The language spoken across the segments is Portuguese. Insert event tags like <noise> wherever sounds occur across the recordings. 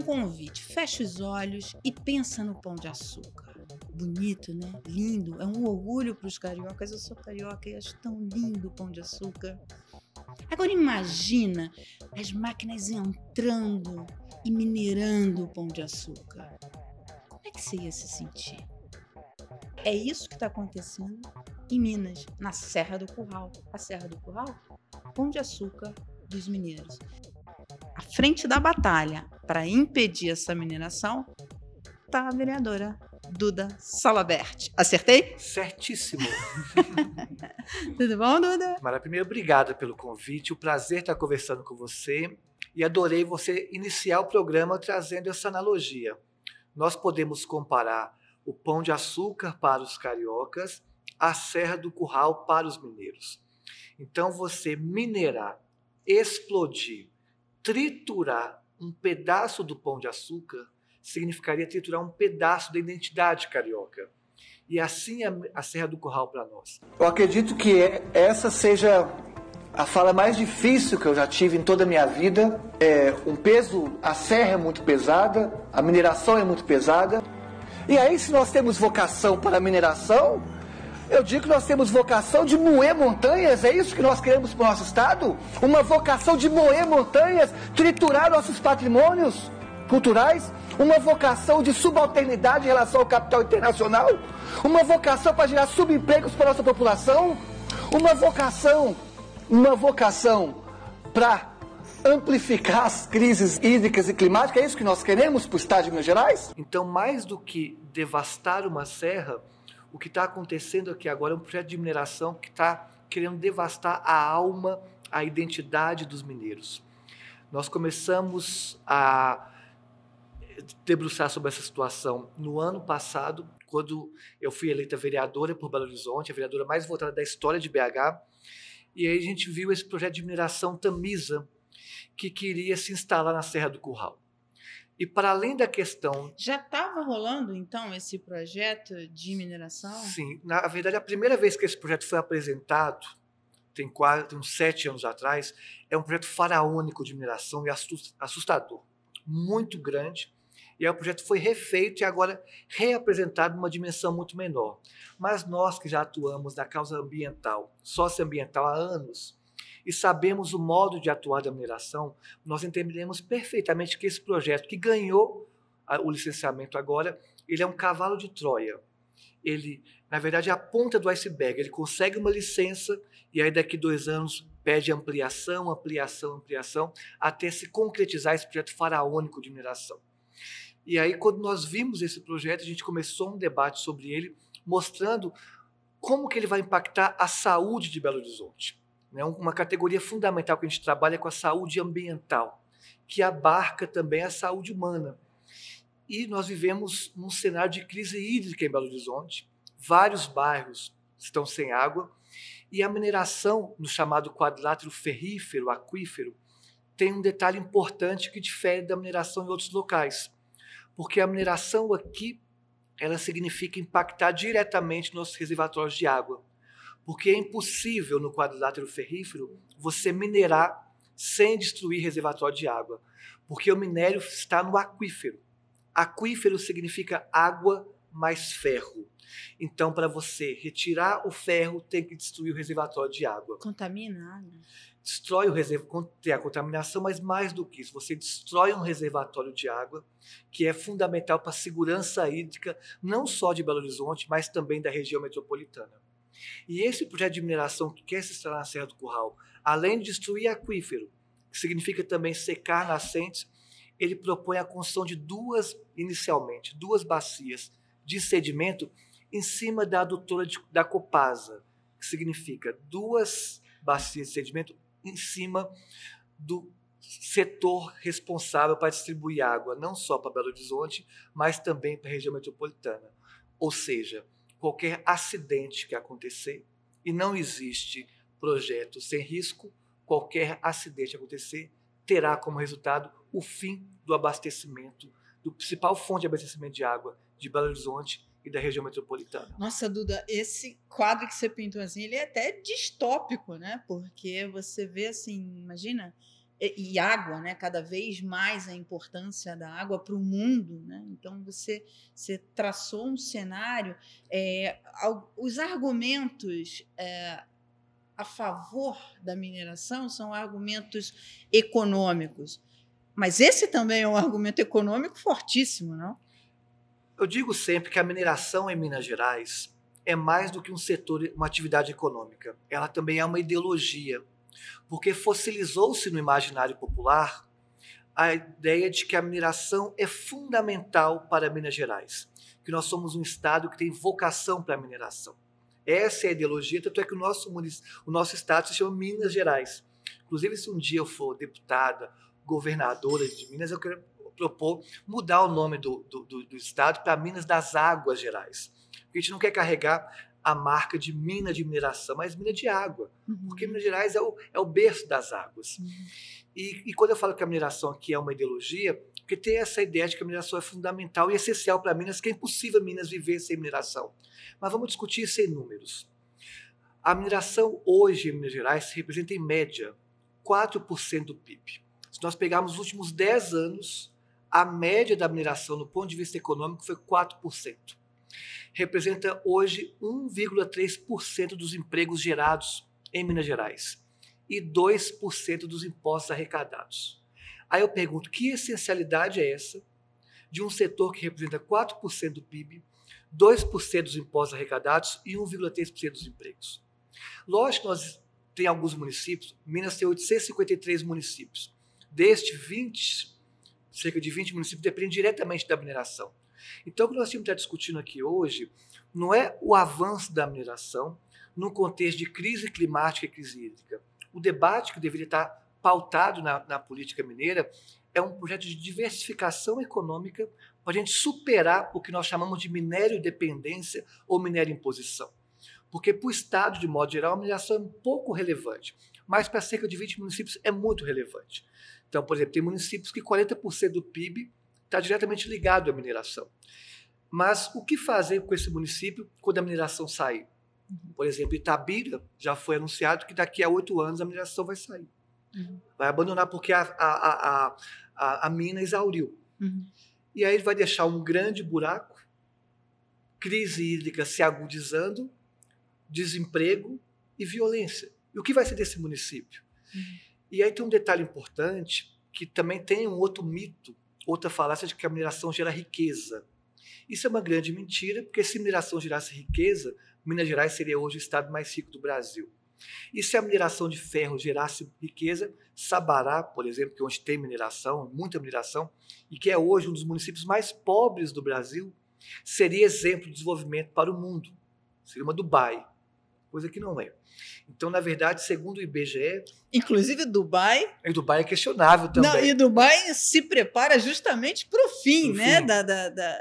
um convite. Fecha os olhos e pensa no pão de açúcar. Bonito, né? Lindo. É um orgulho para os cariocas. Eu sou carioca e acho tão lindo o pão de açúcar. Agora imagina as máquinas entrando e minerando o pão de açúcar. Como é que você ia se sentir? É isso que está acontecendo em Minas, na Serra do Curral. A Serra do Curral, pão de açúcar dos mineiros. À frente da batalha para impedir essa mineração está a vereadora Duda Salabert. Acertei? Certíssimo. <laughs> Tudo bom, Duda? Mara, primeiro, obrigada pelo convite. O prazer estar conversando com você. E adorei você iniciar o programa trazendo essa analogia. Nós podemos comparar o pão de açúcar para os cariocas à Serra do Curral para os mineiros. Então, você minerar, explodir, triturar um pedaço do pão de açúcar significaria triturar um pedaço da identidade carioca. E assim a, a Serra do Curral para nós. Eu acredito que é, essa seja a fala mais difícil que eu já tive em toda a minha vida. É um peso, a serra é muito pesada, a mineração é muito pesada. E aí, se nós temos vocação para a mineração, eu digo que nós temos vocação de moer montanhas, é isso que nós queremos para o nosso Estado? Uma vocação de moer montanhas, triturar nossos patrimônios culturais, uma vocação de subalternidade em relação ao capital internacional, uma vocação para gerar subempregos para a nossa população, uma vocação, uma vocação para amplificar as crises hídricas e climáticas, é isso que nós queremos para o Estado de Minas Gerais? Então, mais do que devastar uma serra, o que está acontecendo aqui agora é um projeto de mineração que está querendo devastar a alma, a identidade dos mineiros. Nós começamos a debruçar sobre essa situação no ano passado, quando eu fui eleita vereadora por Belo Horizonte, a vereadora mais votada da história de BH, e aí a gente viu esse projeto de mineração Tamisa, que queria se instalar na Serra do Curral. E para além da questão. Já estava rolando, então, esse projeto de mineração? Sim. Na verdade, a primeira vez que esse projeto foi apresentado, tem, quase, tem uns sete anos atrás, é um projeto faraônico de mineração e assustador. Muito grande. E aí o projeto foi refeito e agora reapresentado numa dimensão muito menor. Mas nós que já atuamos na causa ambiental, socioambiental há anos, e sabemos o modo de atuar da mineração, nós entendemos perfeitamente que esse projeto que ganhou o licenciamento agora, ele é um cavalo de Troia. Ele, na verdade, é a ponta do iceberg. Ele consegue uma licença e aí daqui dois anos pede ampliação, ampliação, ampliação, até se concretizar esse projeto faraônico de mineração. E aí, quando nós vimos esse projeto, a gente começou um debate sobre ele, mostrando como que ele vai impactar a saúde de Belo Horizonte. Né? Uma categoria fundamental que a gente trabalha é com a saúde ambiental, que abarca também a saúde humana. E nós vivemos num cenário de crise hídrica em Belo Horizonte. Vários bairros estão sem água e a mineração no chamado quadrilátero ferrífero, aquífero, tem um detalhe importante que difere da mineração em outros locais. Porque a mineração aqui, ela significa impactar diretamente nos reservatórios de água porque é impossível no quadrilátero ferrífero você minerar sem destruir reservatório de água, porque o minério está no aquífero. Aquífero significa água mais ferro. Então, para você retirar o ferro, tem que destruir o reservatório de água. Contamina Destrói o reservatório, tem a contaminação, mas mais do que isso, você destrói um reservatório de água, que é fundamental para a segurança hídrica, não só de Belo Horizonte, mas também da região metropolitana. E esse projeto de mineração que quer se instalar na Serra do Curral, além de destruir aquífero, que significa também secar nascentes, ele propõe a construção de duas, inicialmente, duas bacias de sedimento em cima da adutora de, da Copasa, que significa duas bacias de sedimento em cima do setor responsável para distribuir água, não só para Belo Horizonte, mas também para a região metropolitana. Ou seja, qualquer acidente que acontecer, e não existe projeto sem risco, qualquer acidente acontecer terá como resultado o fim do abastecimento, do principal fonte de abastecimento de água de Belo Horizonte e da região metropolitana. Nossa, Duda, esse quadro que você pintou assim, ele é até distópico, né? Porque você vê assim, imagina, e, água, né? Cada vez mais a importância da água para o mundo, né? Então você, você traçou um cenário, é, os argumentos é, a favor da mineração são argumentos econômicos, mas esse também é um argumento econômico fortíssimo, não? Eu digo sempre que a mineração em Minas Gerais é mais do que um setor, uma atividade econômica. Ela também é uma ideologia, porque fossilizou-se no imaginário popular a ideia de que a mineração é fundamental para Minas Gerais, que nós somos um estado que tem vocação para a mineração. Essa é a ideologia, tanto é que o nosso, o nosso estado se chama Minas Gerais. Inclusive, se um dia eu for deputada, governadora de Minas, eu quero propor mudar o nome do, do, do, do estado para Minas das Águas Gerais. Porque a gente não quer carregar a marca de mina de mineração, mas mina de água. Uhum. Porque Minas Gerais é o, é o berço das águas. Uhum. E, e, quando eu falo que a mineração aqui é uma ideologia, porque tem essa ideia de que a mineração é fundamental e essencial para Minas, que é impossível Minas viver sem mineração. Mas vamos discutir isso em números. A mineração hoje em Minas Gerais representa, em média, 4% do PIB. Se nós pegarmos os últimos 10 anos, a média da mineração, no ponto de vista econômico, foi 4% representa hoje 1,3% dos empregos gerados em Minas Gerais e 2% dos impostos arrecadados. Aí eu pergunto, que essencialidade é essa de um setor que representa 4% do PIB, 2% dos impostos arrecadados e 1,3% dos empregos? Lógico que nós tem alguns municípios, Minas tem 853 municípios. Deste 20, cerca de 20 municípios dependem diretamente da mineração. Então, o que nós que estar discutindo aqui hoje não é o avanço da mineração num contexto de crise climática e crise hídrica. O debate que deveria estar pautado na, na política mineira é um projeto de diversificação econômica para a gente superar o que nós chamamos de minério dependência ou minério imposição. Porque para o Estado, de modo geral, a mineração é um pouco relevante, mas para cerca de 20 municípios é muito relevante. Então, por exemplo, tem municípios que 40% do PIB está diretamente ligado à mineração. Mas o que fazer com esse município quando a mineração sair? Uhum. Por exemplo, Itabira já foi anunciado que daqui a oito anos a mineração vai sair. Uhum. Vai abandonar porque a, a, a, a, a mina exauriu. Uhum. E aí vai deixar um grande buraco, crise hídrica se agudizando, desemprego e violência. E o que vai ser desse município? Uhum. E aí tem um detalhe importante que também tem um outro mito outra falácia de que a mineração gera riqueza. Isso é uma grande mentira, porque se a mineração gerasse riqueza, Minas Gerais seria hoje o estado mais rico do Brasil. E se a mineração de ferro gerasse riqueza, Sabará, por exemplo, que é onde tem mineração, muita mineração, e que é hoje um dos municípios mais pobres do Brasil, seria exemplo de desenvolvimento para o mundo. Seria uma Dubai coisa que não é. Então, na verdade, segundo o IBGE. Inclusive, Dubai. E Dubai é questionável também. Não, e Dubai se prepara justamente para o fim, né? Fim. Da, da, da,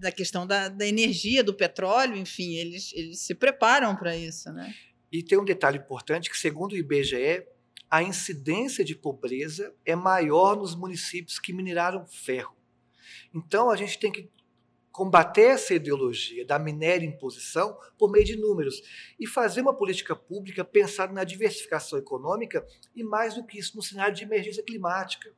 da, questão da, da energia, do petróleo, enfim, eles, eles se preparam para isso, né? E tem um detalhe importante que, segundo o IBGE, a incidência de pobreza é maior nos municípios que mineraram ferro. Então, a gente tem que combater essa ideologia da minéria imposição por meio de números e fazer uma política pública pensada na diversificação econômica e, mais do que isso, no cenário de emergência climática.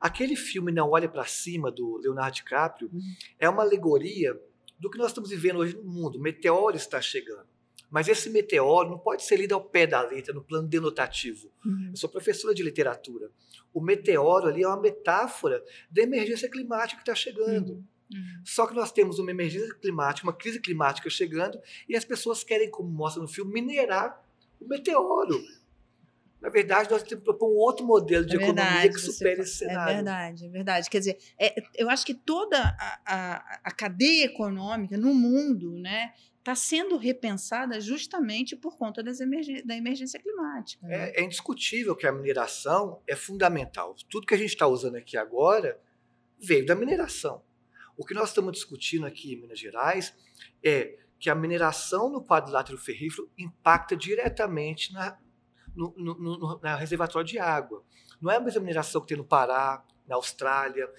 Aquele filme Não Olhe para Cima, do Leonardo DiCaprio, uhum. é uma alegoria do que nós estamos vivendo hoje no mundo. O meteoro está chegando. Mas esse meteoro não pode ser lido ao pé da letra, no plano denotativo. Uhum. Eu sou professora de literatura. O meteoro ali é uma metáfora da emergência climática que está chegando. Uhum. Uhum. Só que nós temos uma emergência climática, uma crise climática chegando, e as pessoas querem, como mostra no filme, minerar o meteoro. Na verdade, nós temos que propor um outro modelo de é verdade, economia que supere esse é cenário. É verdade, é verdade. Quer dizer, é, eu acho que toda a, a, a cadeia econômica no mundo né, está sendo repensada justamente por conta da emergência climática. Né? É, é, indiscutível que a mineração é fundamental. Tudo que a gente está usando aqui agora veio da mineração. O que nós estamos discutindo aqui em Minas Gerais é que a mineração no quadrilátero ferrífero impacta diretamente na, no, no, no na reservatório de água. Não é a mesma mineração que tem no Pará, na Austrália,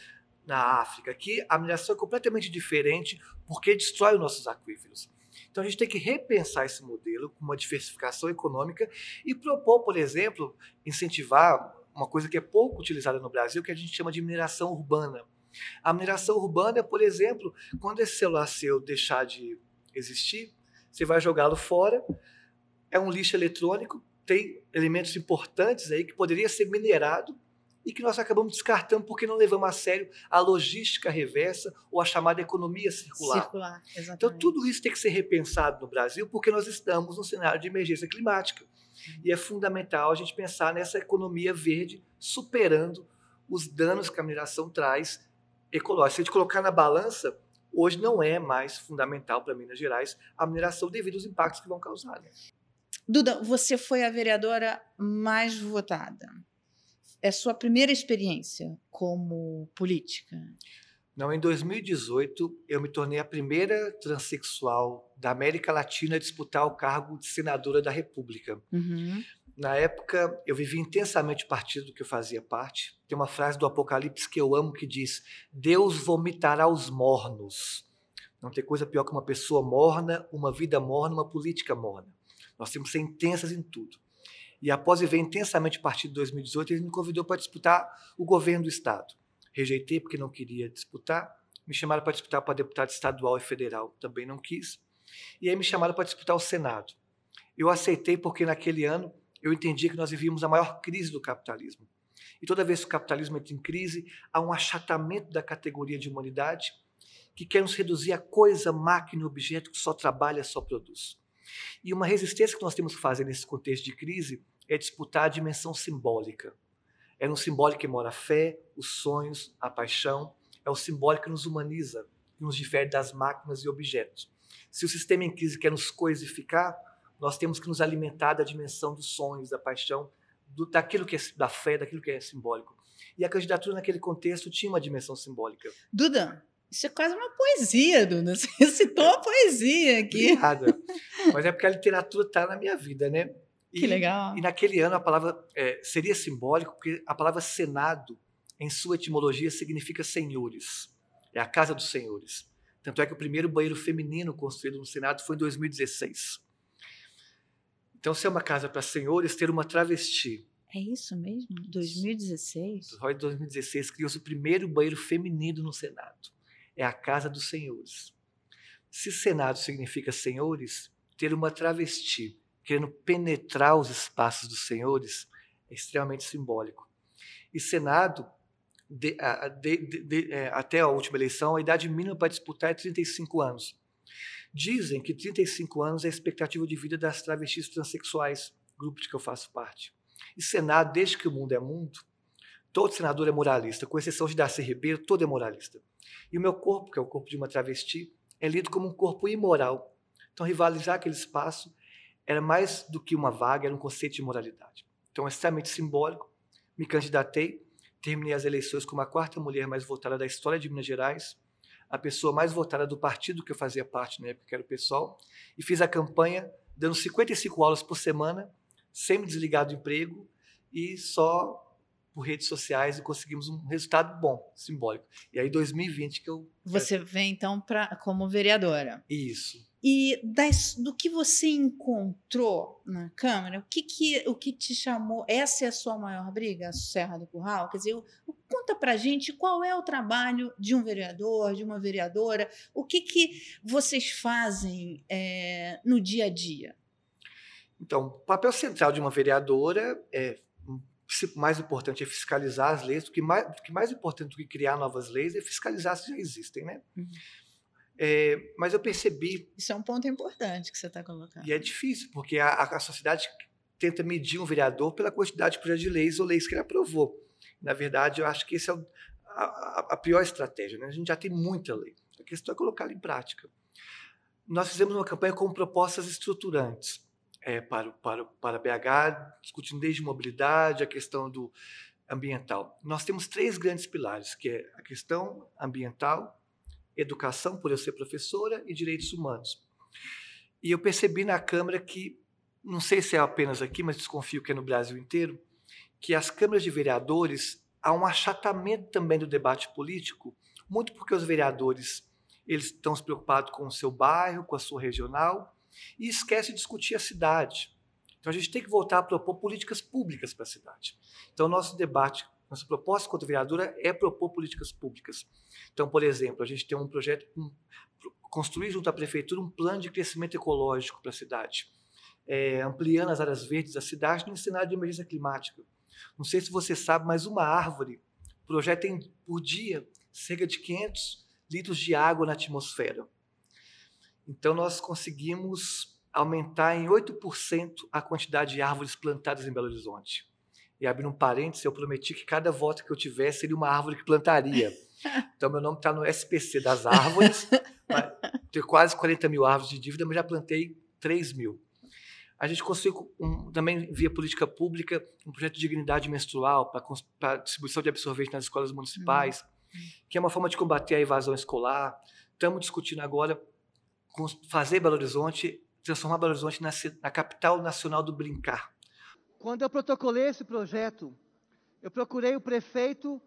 na África. Aqui a mineração é completamente diferente porque destrói os nossos aquíferos. Então a gente tem que repensar esse modelo com uma diversificação econômica e propor, por exemplo, incentivar uma coisa que é pouco utilizada no Brasil, que a gente chama de mineração urbana. A mineração urbana, por exemplo, quando esse celular seu deixar de existir, você vai jogá-lo fora, é um lixo eletrônico, tem elementos importantes aí que poderia ser minerado e que nós acabamos descartando porque não levamos a sério a logística reversa ou a chamada economia circular. Circular, Então, exatamente. tudo isso tem que ser repensado no Brasil porque nós estamos num cenário de emergência climática. E é fundamental a gente pensar nessa economia verde superando os danos que a mineração traz ecológicos. Se a gente colocar na balança, hoje não é mais fundamental para Minas Gerais a mineração devido aos impactos que vão causar. né? Duda, você foi a vereadora mais votada. É sua primeira experiência como política? Não, em 2018, eu me tornei a primeira transexual da América Latina a disputar o cargo de senadora da República. Uhum. Na época, eu vivi intensamente o partido que eu fazia parte. Tem uma frase do Apocalipse que eu amo que diz: Deus vomitará os mornos. Não tem coisa pior que uma pessoa morna, uma vida morna, uma política morna. Nós temos que ser intensas em tudo. E após viver intensamente o partido de 2018, ele me convidou para disputar o governo do Estado. Rejeitei porque não queria disputar. Me chamaram para disputar para deputado estadual e federal. Também não quis. E aí me chamaram para disputar o Senado. Eu aceitei porque naquele ano eu entendi que nós vivíamos a maior crise do capitalismo. E toda vez que o capitalismo entra em crise, há um achatamento da categoria de humanidade que quer nos reduzir a coisa, máquina, objeto que só trabalha, só produz. E uma resistência que nós temos que fazer nesse contexto de crise é disputar a dimensão simbólica. É no simbólico que mora a fé, os sonhos, a paixão. É o simbólico que nos humaniza, que nos difere das máquinas e objetos. Se o sistema em crise quer nos coisificar, nós temos que nos alimentar da dimensão dos sonhos, da paixão, do, daquilo que é da fé, daquilo que é simbólico. E a candidatura naquele contexto tinha uma dimensão simbólica. Duda, isso é quase uma poesia, Duda. <laughs> Você citou a poesia aqui. Obrigada. Mas é porque a literatura está na minha vida, né? E, Que legal. E naquele ano a palavra é, seria simbólico, porque a palavra Senado, em sua etimologia, significa senhores. É a casa dos senhores. Tanto é que o primeiro banheiro feminino construído no Senado foi em 2016. Então, se é uma casa para senhores, ter uma travesti. É isso mesmo? 2016? Só em 2016 criou-se o primeiro banheiro feminino no Senado. É a casa dos senhores. Se Senado significa senhores, ter uma travesti querendo penetrar os espaços dos senhores é extremamente simbólico. E Senado, de, de, de, é, até a última eleição, a idade mínima para disputar é 35 anos. Dizem que 35 anos é a expectativa de vida das travestis transexuais, grupo de que eu faço parte. E Senado, desde que o mundo é mundo, todo senador é moralista, com exceção de Darcy Ribeiro, todo é moralista. E o meu corpo, que é o corpo de uma travesti, é lido como um corpo imoral. Então, rivalizar aquele espaço era mais do que uma vaga, era um conceito de moralidade. Então, é extremamente simbólico. Me candidatei, terminei as eleições como a quarta mulher mais votada da história de Minas Gerais, a pessoa mais votada do partido que eu fazia parte na época, que era o PSOL, e fiz a campanha dando 55 aulas por semana, sem me desligar do emprego e só por redes sociais e conseguimos um resultado bom, simbólico. E aí 2020 que eu Você vem então pra, como vereadora. isso. E das, do que você encontrou na Câmara, o que, que, o que te chamou? Essa é a sua maior briga, a Serra do Curral? Quer dizer, o- o- conta pra gente qual é o trabalho de um vereador, de uma vereadora, o que, que vocês fazem é, no dia a dia? Então, o papel central de uma vereadora é se mais importante é fiscalizar as leis, do que mais, do que mais importante do que criar novas leis é fiscalizar se já existem, né? Uhum. É, mas eu percebi Isso é um ponto importante que você está colocando. E é difícil, porque a, a sociedade tenta medir um vereador pela quantidade de projetos de leis ou leis que ele aprovou. Na verdade, eu acho que essa é a, a- a pior estratégia. Né? A gente já tem muita lei. A questão é colocá-la em prática. Nós fizemos uma campanha com propostas estruturantes é, para, para, para BH, discutindo desde mobilidade, a questão do ambiental. Nós temos três grandes pilares, que é a questão ambiental, educação, por eu ser professora, e direitos humanos. E eu percebi na Câmara que, não sei se é apenas aqui, mas desconfio que é no Brasil inteiro, que as câmaras de vereadores há um achatamento também do debate político, muito porque os vereadores eles estão se preocupados com o seu bairro, com a sua regional, e esquecem de discutir a cidade. Então a gente tem que voltar a propor políticas públicas para a cidade. Então nosso debate, nossa proposta a vereadora é propor políticas públicas. Então, por exemplo, a gente tem um projeto, um, construir junto à prefeitura um plano de crescimento ecológico para a cidade, é, ampliando as áreas verdes da cidade no cenário de emergência climática. Não sei se você sabe, mas uma árvore projeta por dia cerca de 500 litros de água na atmosfera. Então, nós conseguimos aumentar em 8% a quantidade de árvores plantadas em Belo Horizonte. E abrindo um parênteses, eu prometi que cada voto que eu tivesse seria uma árvore que plantaria. <laughs> Então, meu nome está no SPC das árvores. <laughs> Tenho quase 40 mil árvores de dívida, mas já plantei 3 mil. A gente conseguiu, um, também via política pública, um projeto de dignidade menstrual para distribuição de absorvente nas escolas municipais, uhum. que é uma forma de combater a evasão escolar. Estamos discutindo agora fazer Belo Horizonte, transformar Belo Horizonte na, na capital nacional do brincar. Quando eu protocolei esse projeto, eu procurei o prefeito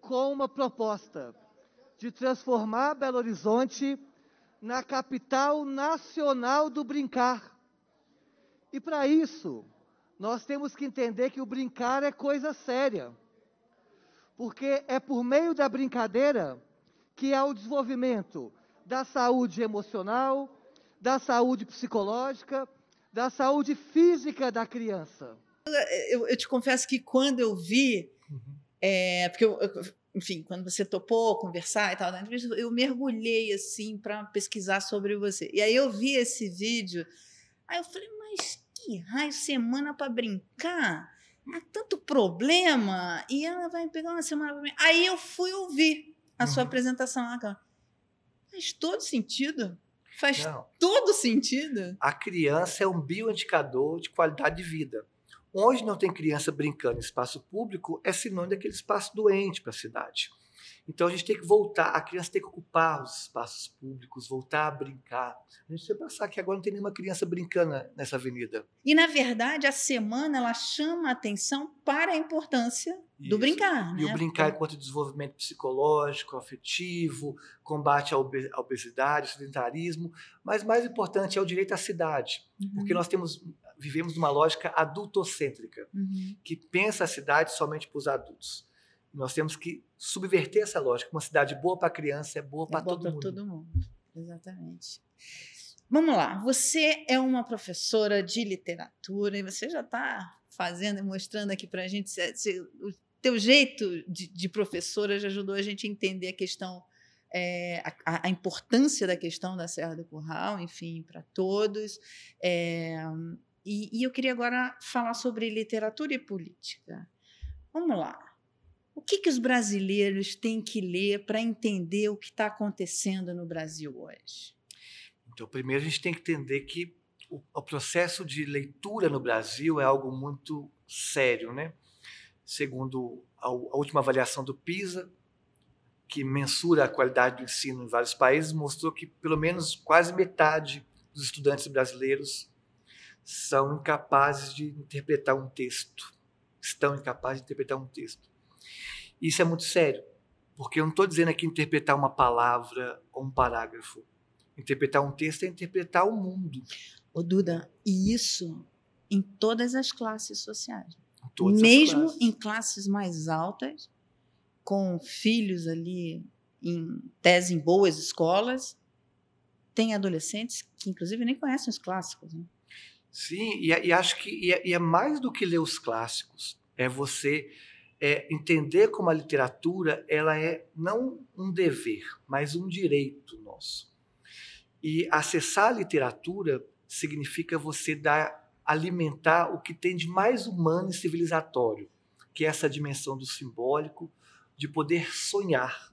com uma proposta de transformar Belo Horizonte na capital nacional do brincar. E para isso, nós temos que entender que o brincar é coisa séria. Porque é por meio da brincadeira que há o desenvolvimento da saúde emocional, da saúde psicológica, da saúde física da criança. Eu, eu te confesso que quando eu vi, uhum. é, porque eu, eu, enfim, quando você topou conversar e tal, eu mergulhei assim para pesquisar sobre você. E aí eu vi esse vídeo, aí eu falei, mas que raio semana para brincar? Há tanto problema e ela vai pegar uma semana para brincar. Aí eu fui ouvir a uhum. sua apresentação lá, Faz todo sentido. Faz Não. todo sentido. A criança é um bioindicador de qualidade de vida. Onde não tem criança brincando em espaço público, é sinônimo daquele espaço doente para a cidade. Então a gente tem que voltar, a criança tem que ocupar os espaços públicos, voltar a brincar. A gente tem que pensar que agora não tem nenhuma criança brincando nessa avenida. E na verdade a semana ela chama a atenção para a importância Isso. do brincar. E né? o brincar enquanto desenvolvimento psicológico, afetivo, combate à obesidade, ao sedentarismo, mas mais importante é o direito à cidade, uhum. porque nós temos vivemos numa lógica adultocêntrica, uhum. que pensa a cidade somente para os adultos. Nós temos que subverter essa lógica. Uma cidade boa para criança é boa para é todo mundo. todo mundo. Exatamente. Vamos lá. Você é uma professora de literatura e você já está fazendo e mostrando aqui para a gente se, se, o teu jeito de, de, professora já ajudou a gente a entender a questão, é, a, a, importância da questão da Serra do Curral, enfim, para todos. É, e, e eu queria agora falar sobre literatura e política. Vamos lá. O que, que os brasileiros têm que ler para entender o que está acontecendo no Brasil hoje? Então, primeiro a gente tem que entender que o, o processo de leitura no Brasil é algo muito sério, né? Segundo a, a última avaliação do PISA, que mensura a qualidade do ensino em vários países, mostrou que pelo menos quase metade dos estudantes brasileiros são incapazes de interpretar um texto, estão incapazes de interpretar um texto. Isso é muito sério, porque eu não estou dizendo aqui interpretar uma palavra ou um parágrafo. Interpretar um texto é interpretar o mundo. Ô Duda, e isso em todas as classes sociais. Mesmo classes. em classes mais altas, com filhos ali em tese em boas escolas, tem adolescentes que inclusive nem conhecem os clássicos. Né? Sim, e, e acho que e é, e é mais do que ler os clássicos, é você é entender como a literatura ela é não um dever, mas um direito nosso. E acessar a literatura significa você dar alimentar o que tem de mais humano e civilizatório, que é essa dimensão do simbólico, de poder sonhar.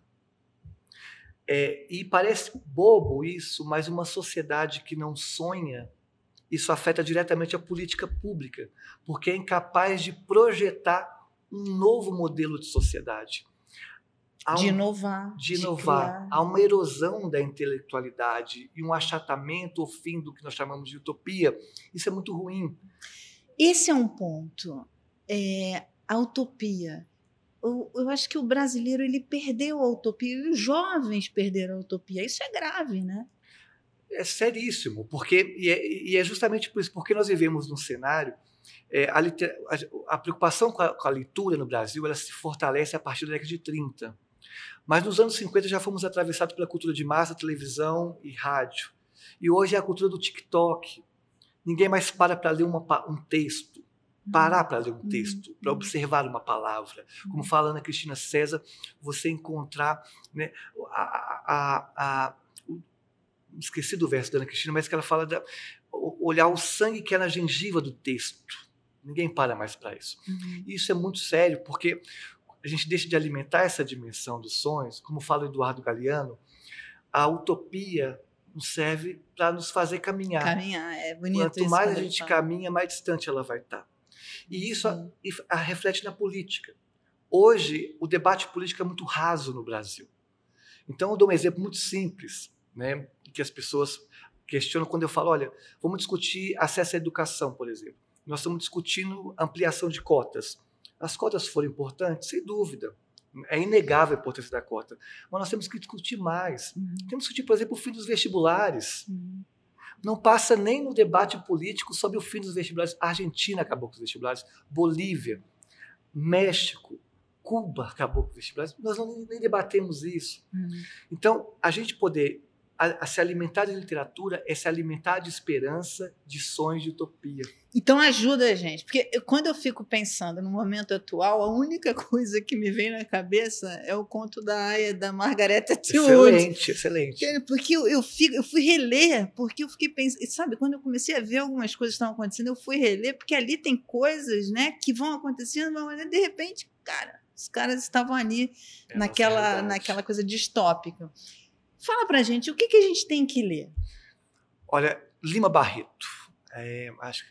É, e parece bobo isso, mas uma sociedade que não sonha, isso afeta diretamente a política pública, porque é incapaz de projetar um novo modelo de sociedade. Há de inovar. De inovar. De Há uma erosão da intelectualidade e um achatamento ou fim do que nós chamamos de utopia. Isso é muito ruim. Esse é um ponto. É, a utopia. Eu, eu acho que o brasileiro ele perdeu a utopia e os jovens perderam a utopia. Isso é grave, né? É seríssimo, porque e é, e é, justamente por isso, porque nós vivemos num cenário é, a, a, a, preocupação com a, com a, leitura no Brasil ela se fortalece a partir da década de 30. Mas nos anos 50 já fomos atravessados pela cultura de massa, televisão e rádio. E hoje é a cultura do TikTok. Ninguém mais para para ler uma, um texto. Parar para ler um texto, uhum. para observar uma palavra. Como fala Ana Cristina César, você encontrar né, a, a, esqueci do verso da Ana Cristina, mas que ela fala de olhar o sangue que é na gengiva do texto. Ninguém para mais para isso. Uhum. E isso é muito sério, porque a gente deixa de alimentar essa dimensão dos sonhos, como fala Eduardo Galeano, a utopia nos serve para nos fazer caminhar. Caminhar, é bonito Quanto mais a gente fala. caminha, mais distante ela vai estar. E isso a, a reflete na política. Hoje, o debate político é muito raso no Brasil. Então, eu dou um exemplo muito simples, né, que as pessoas questionam quando eu falo, olha, vamos discutir acesso à educação, por exemplo. Nós estamos discutindo ampliação de cotas. As cotas foram importantes, sem dúvida. É inegável a importância da cota. Mas nós temos que discutir mais. Uhum. Temos que discutir, por exemplo, o fim dos vestibulares. Uhum. Não passa nem no debate político sobre o fim dos vestibulares. A Argentina acabou com os vestibulares, Bolívia, México, Cuba acabou com os vestibulares. Nós não, nem debatemos isso. Uhum. Então, a gente poder a, a, se alimentar de literatura é se alimentar de esperança, de sonhos, de utopia. Então ajuda a gente, porque eu, quando eu fico pensando no momento atual, a única <laughs> coisa que me vem na cabeça é o conto da Aya, da Margaret <laughs> Atwood. Excelente, excelente. Porque eu, eu, fico, eu fui reler, porque eu fiquei pensando, sabe, quando eu comecei a ver algumas coisas que estavam acontecendo, eu fui reler, porque ali tem coisas, né, que vão acontecendo, mas de repente, cara, os caras estavam ali é naquela, naquela coisa distópica. Fala pra gente, o que, que a gente tem que ler? Olha, Lima Barreto. É, acho,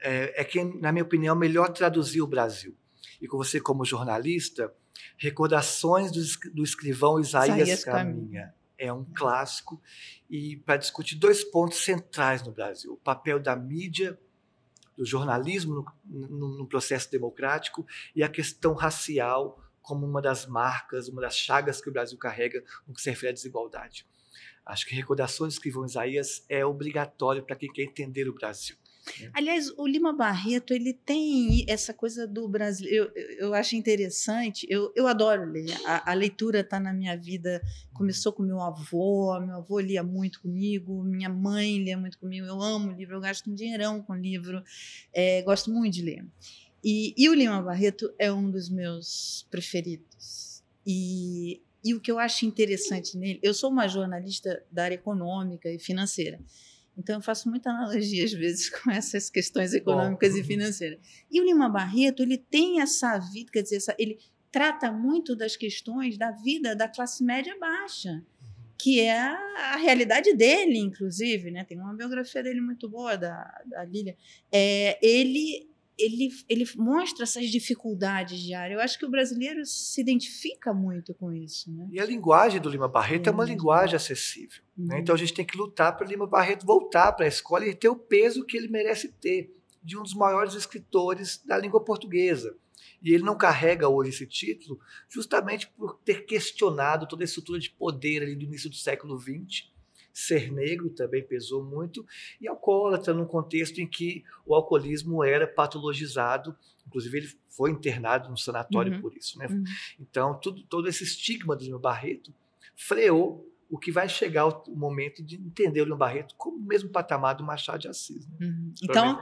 é, é quem, na minha opinião, melhor traduziu o Brasil. E com você, como jornalista, Recordações do, do escrivão Isaías, Isaías Caminha. Caminha. É um clássico e para discutir dois pontos centrais no Brasil: o papel da mídia, do jornalismo no, no, no processo democrático e a questão racial como uma das marcas, uma das chagas que o Brasil carrega no que se refere à desigualdade. Acho que Recordações do Escrivão Isaías é obrigatório para quem quer entender o Brasil. Né? Aliás, o Lima Barreto ele tem essa coisa do Brasil. Eu, eu acho interessante. Eu, eu adoro ler. A, a leitura está na minha vida. Começou com meu avô. Meu avô lia muito comigo. Minha mãe lia muito comigo. Eu amo livro. Eu gasto um dinheirão com livro. É, gosto muito de ler. E, e o Lima Barreto é um dos meus preferidos. E, e o que eu acho interessante nele, eu sou uma jornalista da área econômica e financeira. Então, eu faço muita analogia, às vezes, <laughs> com essas questões econômicas Bom. e financeiras. E o Lima Barreto, ele tem essa vida, quer dizer, essa, ele trata muito das questões da vida da classe média baixa, que é a, a realidade dele, inclusive. Né? Tem uma biografia dele muito boa, da, da Lília. É, ele ele, ele mostra essas dificuldades diárias. Eu acho que o brasileiro se identifica muito com isso. Né? E a linguagem do Lima Barreto é, é uma linguagem acessível. Uhum. Né? Então a gente tem que lutar para o Lima Barreto voltar para a escola e ter o peso que ele merece ter, de um dos maiores escritores da língua portuguesa. E ele não carrega hoje esse título justamente por ter questionado toda a estrutura de poder ali do início do século XX ser negro também pesou muito, e alcoólatra num contexto em que o alcoolismo era patologizado, inclusive ele foi internado no sanatório uhum. por isso. Né? Uhum. Então, tudo, todo esse estigma do Lima Barreto freou o que vai chegar o momento de entender o Leão Barreto como o mesmo patamar do Machado de Assis. Né? Uhum. Então,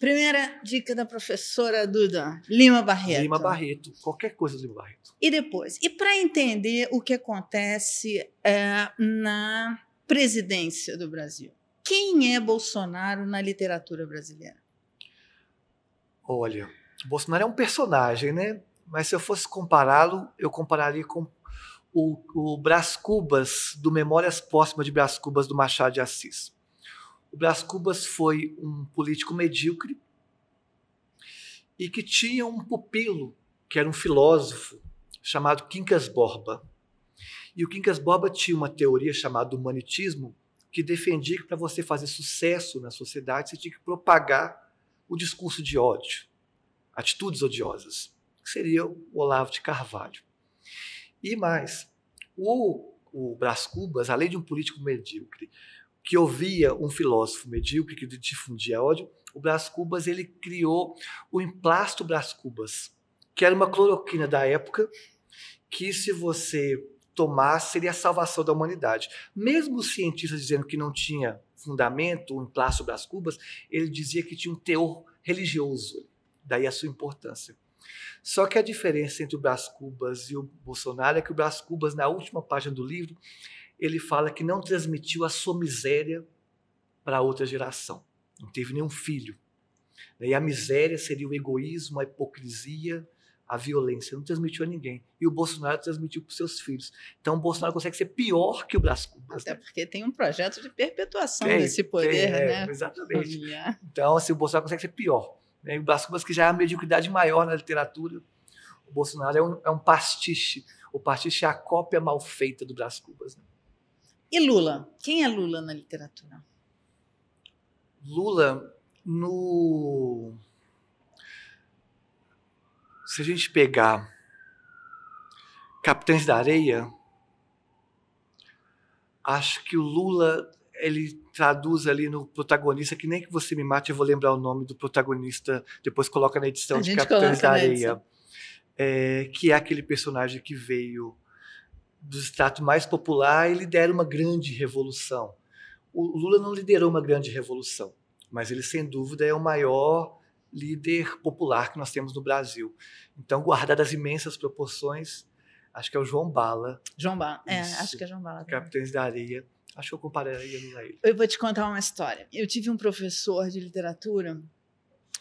primeira dica da professora Duda, Lima Barreto. Lima Barreto, qualquer coisa do Lima Barreto. E depois, e para entender o que acontece é, na presidência do Brasil. Quem é Bolsonaro na literatura brasileira? Olha, Bolsonaro é um personagem, né? Mas se eu fosse compará-lo, eu compararia com o, o Brás Cubas, do Memórias Póstumas de Brás Cubas, do Machado de Assis. O Brás Cubas foi um político medíocre e que tinha um pupilo, que era um filósofo, chamado Quincas Borba. E o Quincas Borba tinha uma teoria chamada humanitismo que defendia que para você fazer sucesso na sociedade você tinha que propagar o discurso de ódio, atitudes odiosas, que seria o Olavo de Carvalho. E mais, o, o Brás Cubas, além de um político medíocre, que ouvia um filósofo medíocre que difundia ódio, o Brás Cubas ele criou o emplasto Brás Cubas, que era uma cloroquina da época, que se você tomasse seria a salvação da humanidade. Mesmo os cientistas dizendo que não tinha fundamento, o emplasto Brás Cubas, ele dizia que tinha um teor religioso, daí a sua importância. Só que a diferença entre o Brás Cubas e o Bolsonaro é que o Brás Cubas, na última página do livro, ele fala que não transmitiu a sua miséria para outra geração. Não teve nenhum filho. E a miséria seria o egoísmo, a hipocrisia, a violência. Não transmitiu a ninguém. E o Bolsonaro transmitiu para os seus filhos. Então o Bolsonaro consegue ser pior que o Brás Cubas. Até né? porque tem um projeto de perpetuação tem, desse poder, tem, é, né? Exatamente. Então, assim, o Bolsonaro consegue ser pior. Né? O Brás Cubas, que já é a mediocridade maior na literatura, o Bolsonaro é um, é um pastiche. O pastiche é a cópia mal feita do Brás Cubas. Né? E Lula? Quem é Lula na literatura? Lula, no. Se a gente pegar Capitães da Areia, acho que o Lula ele traduz ali no protagonista, que nem que você me mate, eu vou lembrar o nome do protagonista, depois coloca na edição a de Capitães da Areia. É, que é aquele personagem que veio do status mais popular e lidera uma grande revolução. O Lula não liderou uma grande revolução, mas ele, sem dúvida, é o maior líder popular que nós temos no Brasil. Então, guardadas as imensas proporções, acho que é o João Bala. João Bala, é, acho que é João Bala. Capitães da Areia. Acho que eu compararia Lula a ele. Eu vou te contar uma história. Eu tive um professor de literatura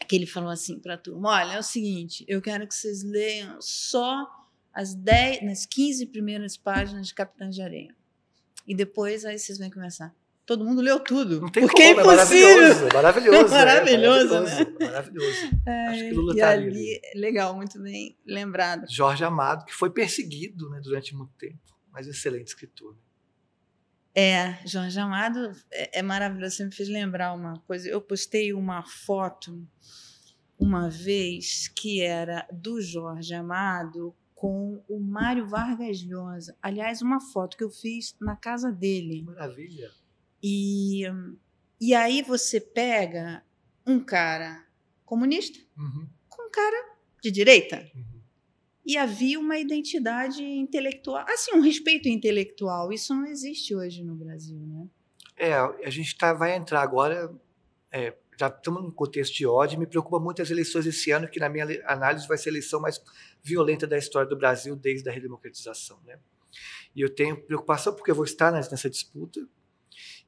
que ele falou assim para a turma: olha, é o seguinte, eu quero que vocês leiam só as 10, nas 15 primeiras páginas de Capitães de Areia. E depois aí vocês vão começar. Todo mundo leu tudo. Não tem porque como, é impossível. É maravilhoso. Maravilhoso, é, maravilhoso, <laughs> é, maravilhoso, né? Maravilhoso. É, Acho que Lula e tá ali, ali. Legal, muito bem lembrado. Jorge Amado, que foi perseguido né, durante muito tempo, mas excelente escritor. É, Jorge Amado é, é maravilhoso. Você me fez lembrar uma coisa. Eu postei uma foto uma vez que era do Jorge Amado com o Mário Vargas Llosa. Aliás, uma foto que eu fiz na casa dele. Maravilha. E, e aí você pega um cara comunista uhum. com um cara de direita. Uhum. E havia uma identidade intelectual, assim, um respeito intelectual. Isso não existe hoje no Brasil, né? É, a gente tá, vai entrar agora é, já estamos num contexto de ódio, me preocupa muito as eleições esse ano, que na minha análise vai ser a eleição mais violenta da história do Brasil desde a redemocratização. Né? E eu tenho preocupação porque eu vou estar nessa disputa,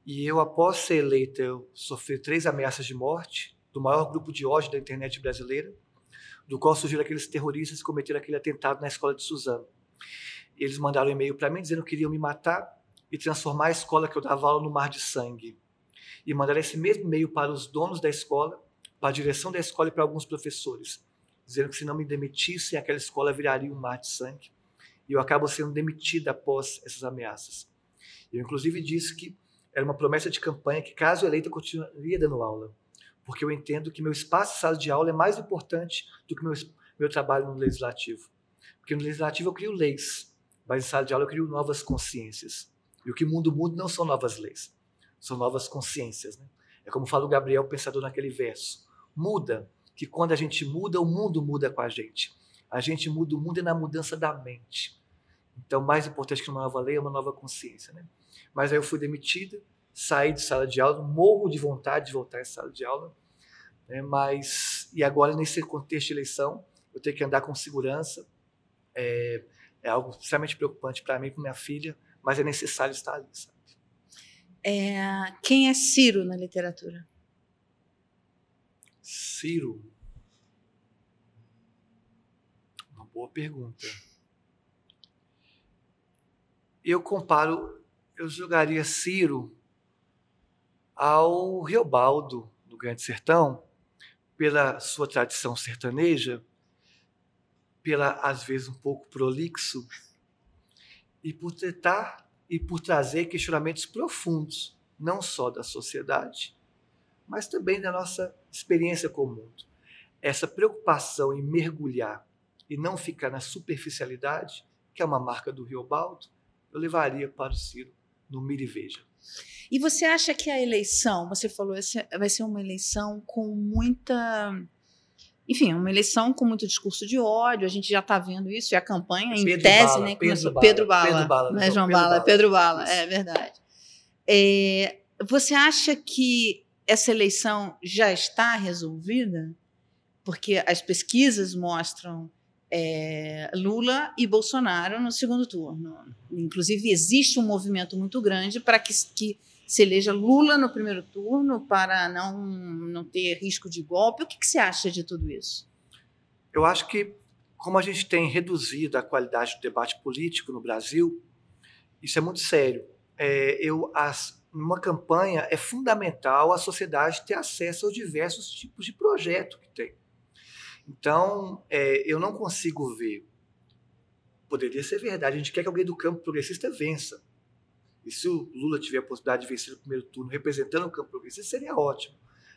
e eu, após ser eleita, eu sofri três ameaças de morte do maior grupo de ódio da internet brasileira, do qual surgiram aqueles terroristas que cometeram aquele atentado na escola de Suzano. Eles mandaram um e-mail para mim dizendo que queriam me matar e transformar a escola que eu dava aula no mar de sangue e mandar esse mesmo e-mail para os donos da escola, para a direção da escola e para alguns professores, dizendo que se não me demitissem, aquela escola viraria um mar de sangue. E eu acabo sendo demitida após essas ameaças. Eu, inclusive, disse que era uma promessa de campanha que, caso eleita, eu continuaria dando aula, porque eu entendo que meu espaço de sala de aula é mais importante do que meu, meu trabalho no legislativo. Porque no legislativo eu crio leis, mas em sala de aula eu crio novas consciências. E o que o mundo muda não são novas leis, são novas consciências. Né? É como fala o Gabriel, pensador naquele verso. Muda, que quando a gente muda, o mundo muda com a gente. A gente muda o mundo é na mudança da mente. Então, mais importante que uma nova lei é uma nova consciência. Né? Mas aí eu fui demitida, saí de sala de aula, morro de vontade de voltar à sala de aula, né? mas e agora nesse contexto de eleição, eu tenho que andar com segurança. É, é algo extremamente preocupante para mim, para minha filha, mas é necessário estar ali. Sabe? É, quem é Ciro na literatura? Ciro? Uma boa pergunta. Eu comparo, eu jogaria Ciro ao Riobaldo, do Grande Sertão, pela sua tradição sertaneja, pela, às vezes, um pouco prolixo, e por tentar e por trazer questionamentos profundos, não só da sociedade, mas também da nossa experiência com o mundo. Essa preocupação em mergulhar e não ficar na superficialidade, que é uma marca do Rio Baldo, eu levaria para o Ciro no Mira e Veja. E você acha que a eleição, você falou, vai ser uma eleição com muita. Enfim, uma eleição com muito discurso de ódio, a gente já está vendo isso, e a campanha, em Pedro tese, Bala, né? Pedro Começou, Bala, Pedro Bala. Pedro Bala, não é não, João Pedro Bala, é Bala. Pedro Bala, é verdade. É, você acha que essa eleição já está resolvida? Porque as pesquisas mostram é, Lula e Bolsonaro no segundo turno. Inclusive, existe um movimento muito grande para que, que se eleja Lula no primeiro turno, para não, não ter risco de golpe. O que, que você acha de tudo isso? Eu acho que, como a gente tem reduzido a qualidade do debate político no Brasil, isso é muito sério. É, eu, as, numa campanha, é fundamental a sociedade ter acesso aos diversos tipos de projeto que tem. Então, é, eu não consigo ver. Poderia ser verdade, a gente quer que alguém do campo progressista vença. E se o Lula tiver a possibilidade de vencer no primeiro turno representando o campo progressista, seria ótimo.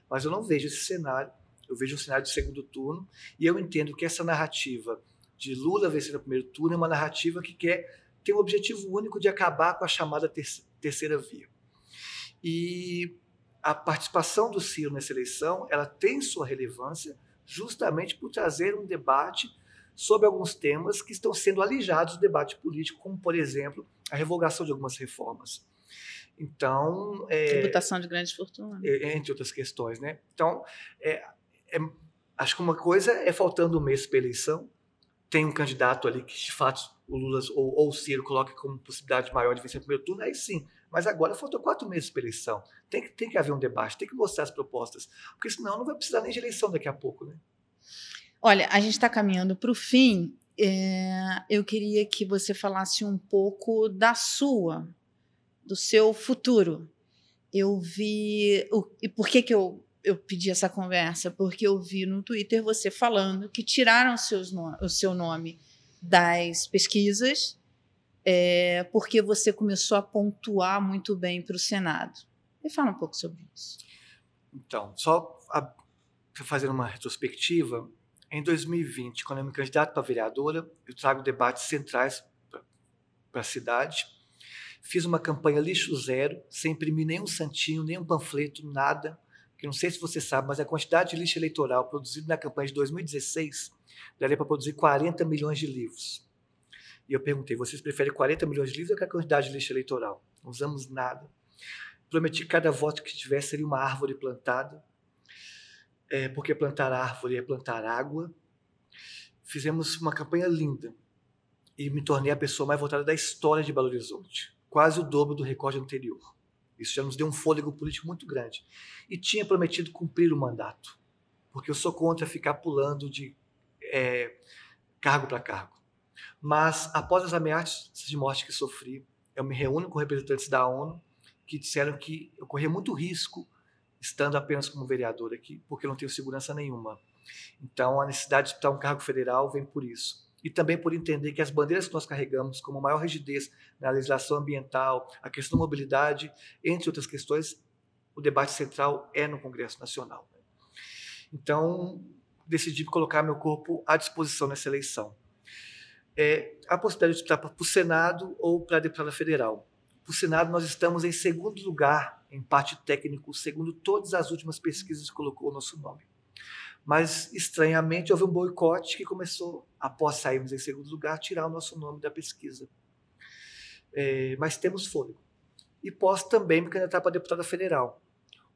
Mas eu não vejo esse cenário. Eu vejo um cenário de segundo turno e eu entendo que essa narrativa de Lula vencer no primeiro turno é uma narrativa que quer ter um objetivo único de acabar com a chamada ter terceira via. E a participação do Ciro nessa eleição, ela tem sua relevância justamente por trazer um debate sobre alguns temas que estão sendo alijados do debate político, como, por exemplo, a revogação de algumas reformas. Então, é, Tributação de grandes fortunas. entre outras questões, né? Então, é, é, acho que uma coisa é faltando um mês para a eleição, tem um candidato ali que, de fato, o Lula ou, ou o Ciro coloca como possibilidade maior de vencer no primeiro turno, aí sim. Mas agora faltam quatro meses para eleição. Tem que, tem que haver um debate, tem que mostrar as propostas, porque senão não vai precisar nem de eleição daqui a pouco, né? Olha, a gente está caminhando para o fim. É, eu queria que você falasse um pouco da sua, do seu futuro. Eu vi. O, e por que, que eu, eu pedi essa conversa? Porque eu vi no Twitter você falando que tiraram seus o seu nome das pesquisas é, porque você começou a pontuar muito bem para o Senado. Me fala um pouco sobre isso. Então, só a, fazendo uma retrospectiva, em 2020, quando eu me candidato para vereadora, eu trago debates centrais para a cidade. Fiz uma campanha lixo zero, sem imprimir nenhum santinho, nenhum panfleto, nada. Que não sei se você sabe, mas a quantidade de lixo eleitoral produzido na campanha de 2016 daria para produzir 40 milhões de livros. E eu perguntei: vocês preferem 40 milhões de livros ou que a quantidade de lixo eleitoral? Não usamos nada. Prometi que cada voto que tivesse seria uma árvore plantada é, porque plantar árvore é plantar água. Fizemos uma campanha linda e me tornei a pessoa mais votada da história de Belo Horizonte, quase o dobro do recorde anterior. Isso já nos deu um fôlego político muito grande. E tinha prometido cumprir o mandato, porque eu sou contra ficar pulando de é, cargo para cargo. Mas, após as ameaças de morte que sofri, eu me reúno com representantes da ONU que disseram que eu corria muito risco estando apenas como vereador aqui, porque eu não tenho segurança nenhuma. Então, a necessidade de disputar um cargo federal vem por isso. E também por entender que as bandeiras que nós carregamos, como maior rigidez na legislação ambiental, a questão da mobilidade, entre outras questões, o debate central é no Congresso Nacional. Então, decidi colocar meu corpo à disposição nessa eleição. É, a possibilidade de disputar para o Senado ou para a deputada federal. Para o Senado, nós estamos em segundo lugar empate técnico, segundo todas as últimas pesquisas que colocou o nosso nome. Mas, estranhamente, houve um boicote que começou, após sairmos em segundo lugar, tirar o nosso nome da pesquisa. É, mas temos fôlego. E posso também me candidatar para deputada federal.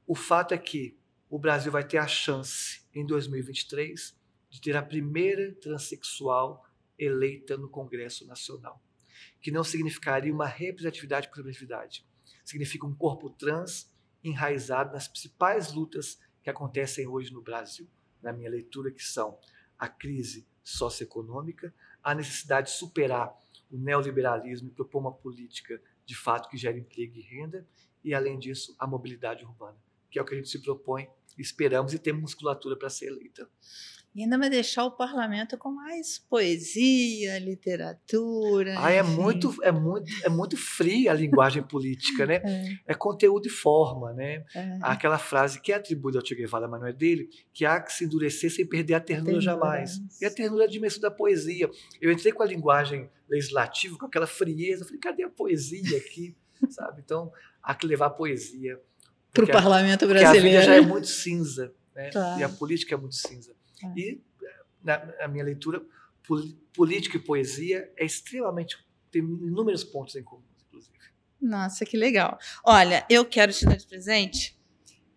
O fato é que o Brasil vai ter a chance, em 2023, de ter a primeira transexual eleita no Congresso Nacional, que não significaria uma representatividade por representatividade, significa um corpo trans enraizado nas principais lutas que acontecem hoje no Brasil, na minha leitura, que são a crise socioeconômica, a necessidade de superar o neoliberalismo e propor uma política de fato que gere emprego e renda, e além disso, a mobilidade urbana, que é o que a gente se propõe, esperamos e temos musculatura para ser eleita. E ainda vai deixar o parlamento com mais poesia, literatura. Ah, é muito, é muito, é muito fria a linguagem política, né? <laughs> É, É conteúdo e forma, né? é. Aquela frase que é atribuída ao Che Guevara, mas não é dele, que há que se endurecer sem perder a ternura, jamais. E a ternura é a dimensão da poesia. Eu entrei com a linguagem legislativa, com aquela frieza, eu falei, cadê a poesia aqui? <laughs> sabe? Então, há que levar poesia. Para o a- parlamento Porque a brasileiro. vida já é muito cinza, né? Claro. E a política é muito cinza. É. E, na, na minha leitura, poli- política e poesia é extremamente. tem inúmeros pontos em comum, inclusive. Nossa, que legal. Olha, eu quero te dar de presente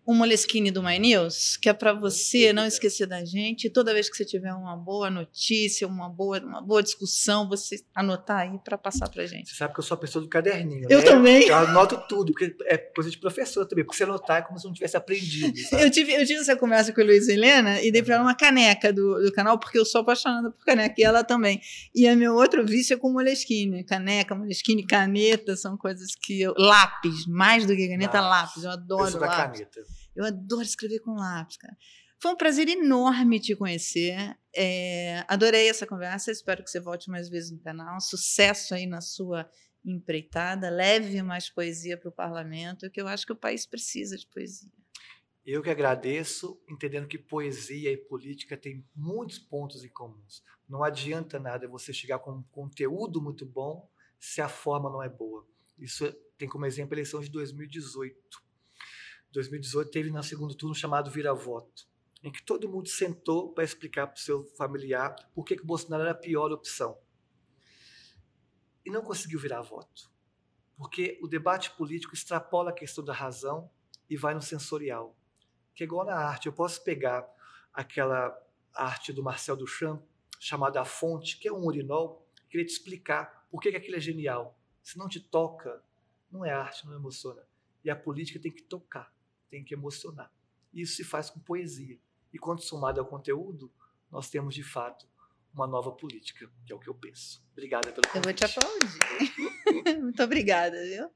um Moleskine do My News, que é para você não esquecer da gente. E toda vez que você tiver uma boa notícia, uma boa, uma boa discussão, você anotar aí para passar para gente. Você sabe que eu sou a pessoa do caderninho. Eu né? também. Eu anoto tudo, porque é coisa de professor também. Porque se anotar é como se eu não tivesse aprendido. Eu tive, eu tive essa conversa com a Luísa Helena e dei para ela uma caneca do, do canal, porque eu sou apaixonada por caneca, e ela também. E a meu outro vício é com Moleskine. Caneca, Moleskine, caneta, são coisas que eu... Lápis, mais do que caneta, lápis. Eu Eu adoro sou da lápis. caneta. Eu adoro escrever com lápis, cara. Foi um prazer enorme te conhecer. É, adorei essa conversa. Espero que você volte mais vezes no canal. Sucesso aí na sua empreitada. Leve mais poesia para o parlamento, que eu acho que o país precisa de poesia. Eu que agradeço, entendendo que poesia e política têm muitos pontos em comuns. Não adianta nada você chegar com um conteúdo muito bom se a forma não é boa. Isso tem como exemplo a eleição de 2018. 2018 teve no segundo turno chamado vira-voto, em que todo mundo sentou para explicar para o seu familiar por que, que o Bolsonaro era a pior opção. E não conseguiu virar voto. Porque o debate político extrapola a questão da razão e vai no sensorial que é igual na arte. Eu posso pegar aquela arte do Marcel Duchamp, chamada A Fonte, que é um urinol, e querer te explicar por que, que aquilo é genial. Se não te toca, não é arte, não emociona. E a política tem que tocar, tem que emocionar. Isso se faz com poesia. E quando somado ao conteúdo, nós temos de fato uma nova política, que é o que eu penso. Obrigada pelo Eu vou convite. te aplaudir. <laughs> Muito obrigada, viu?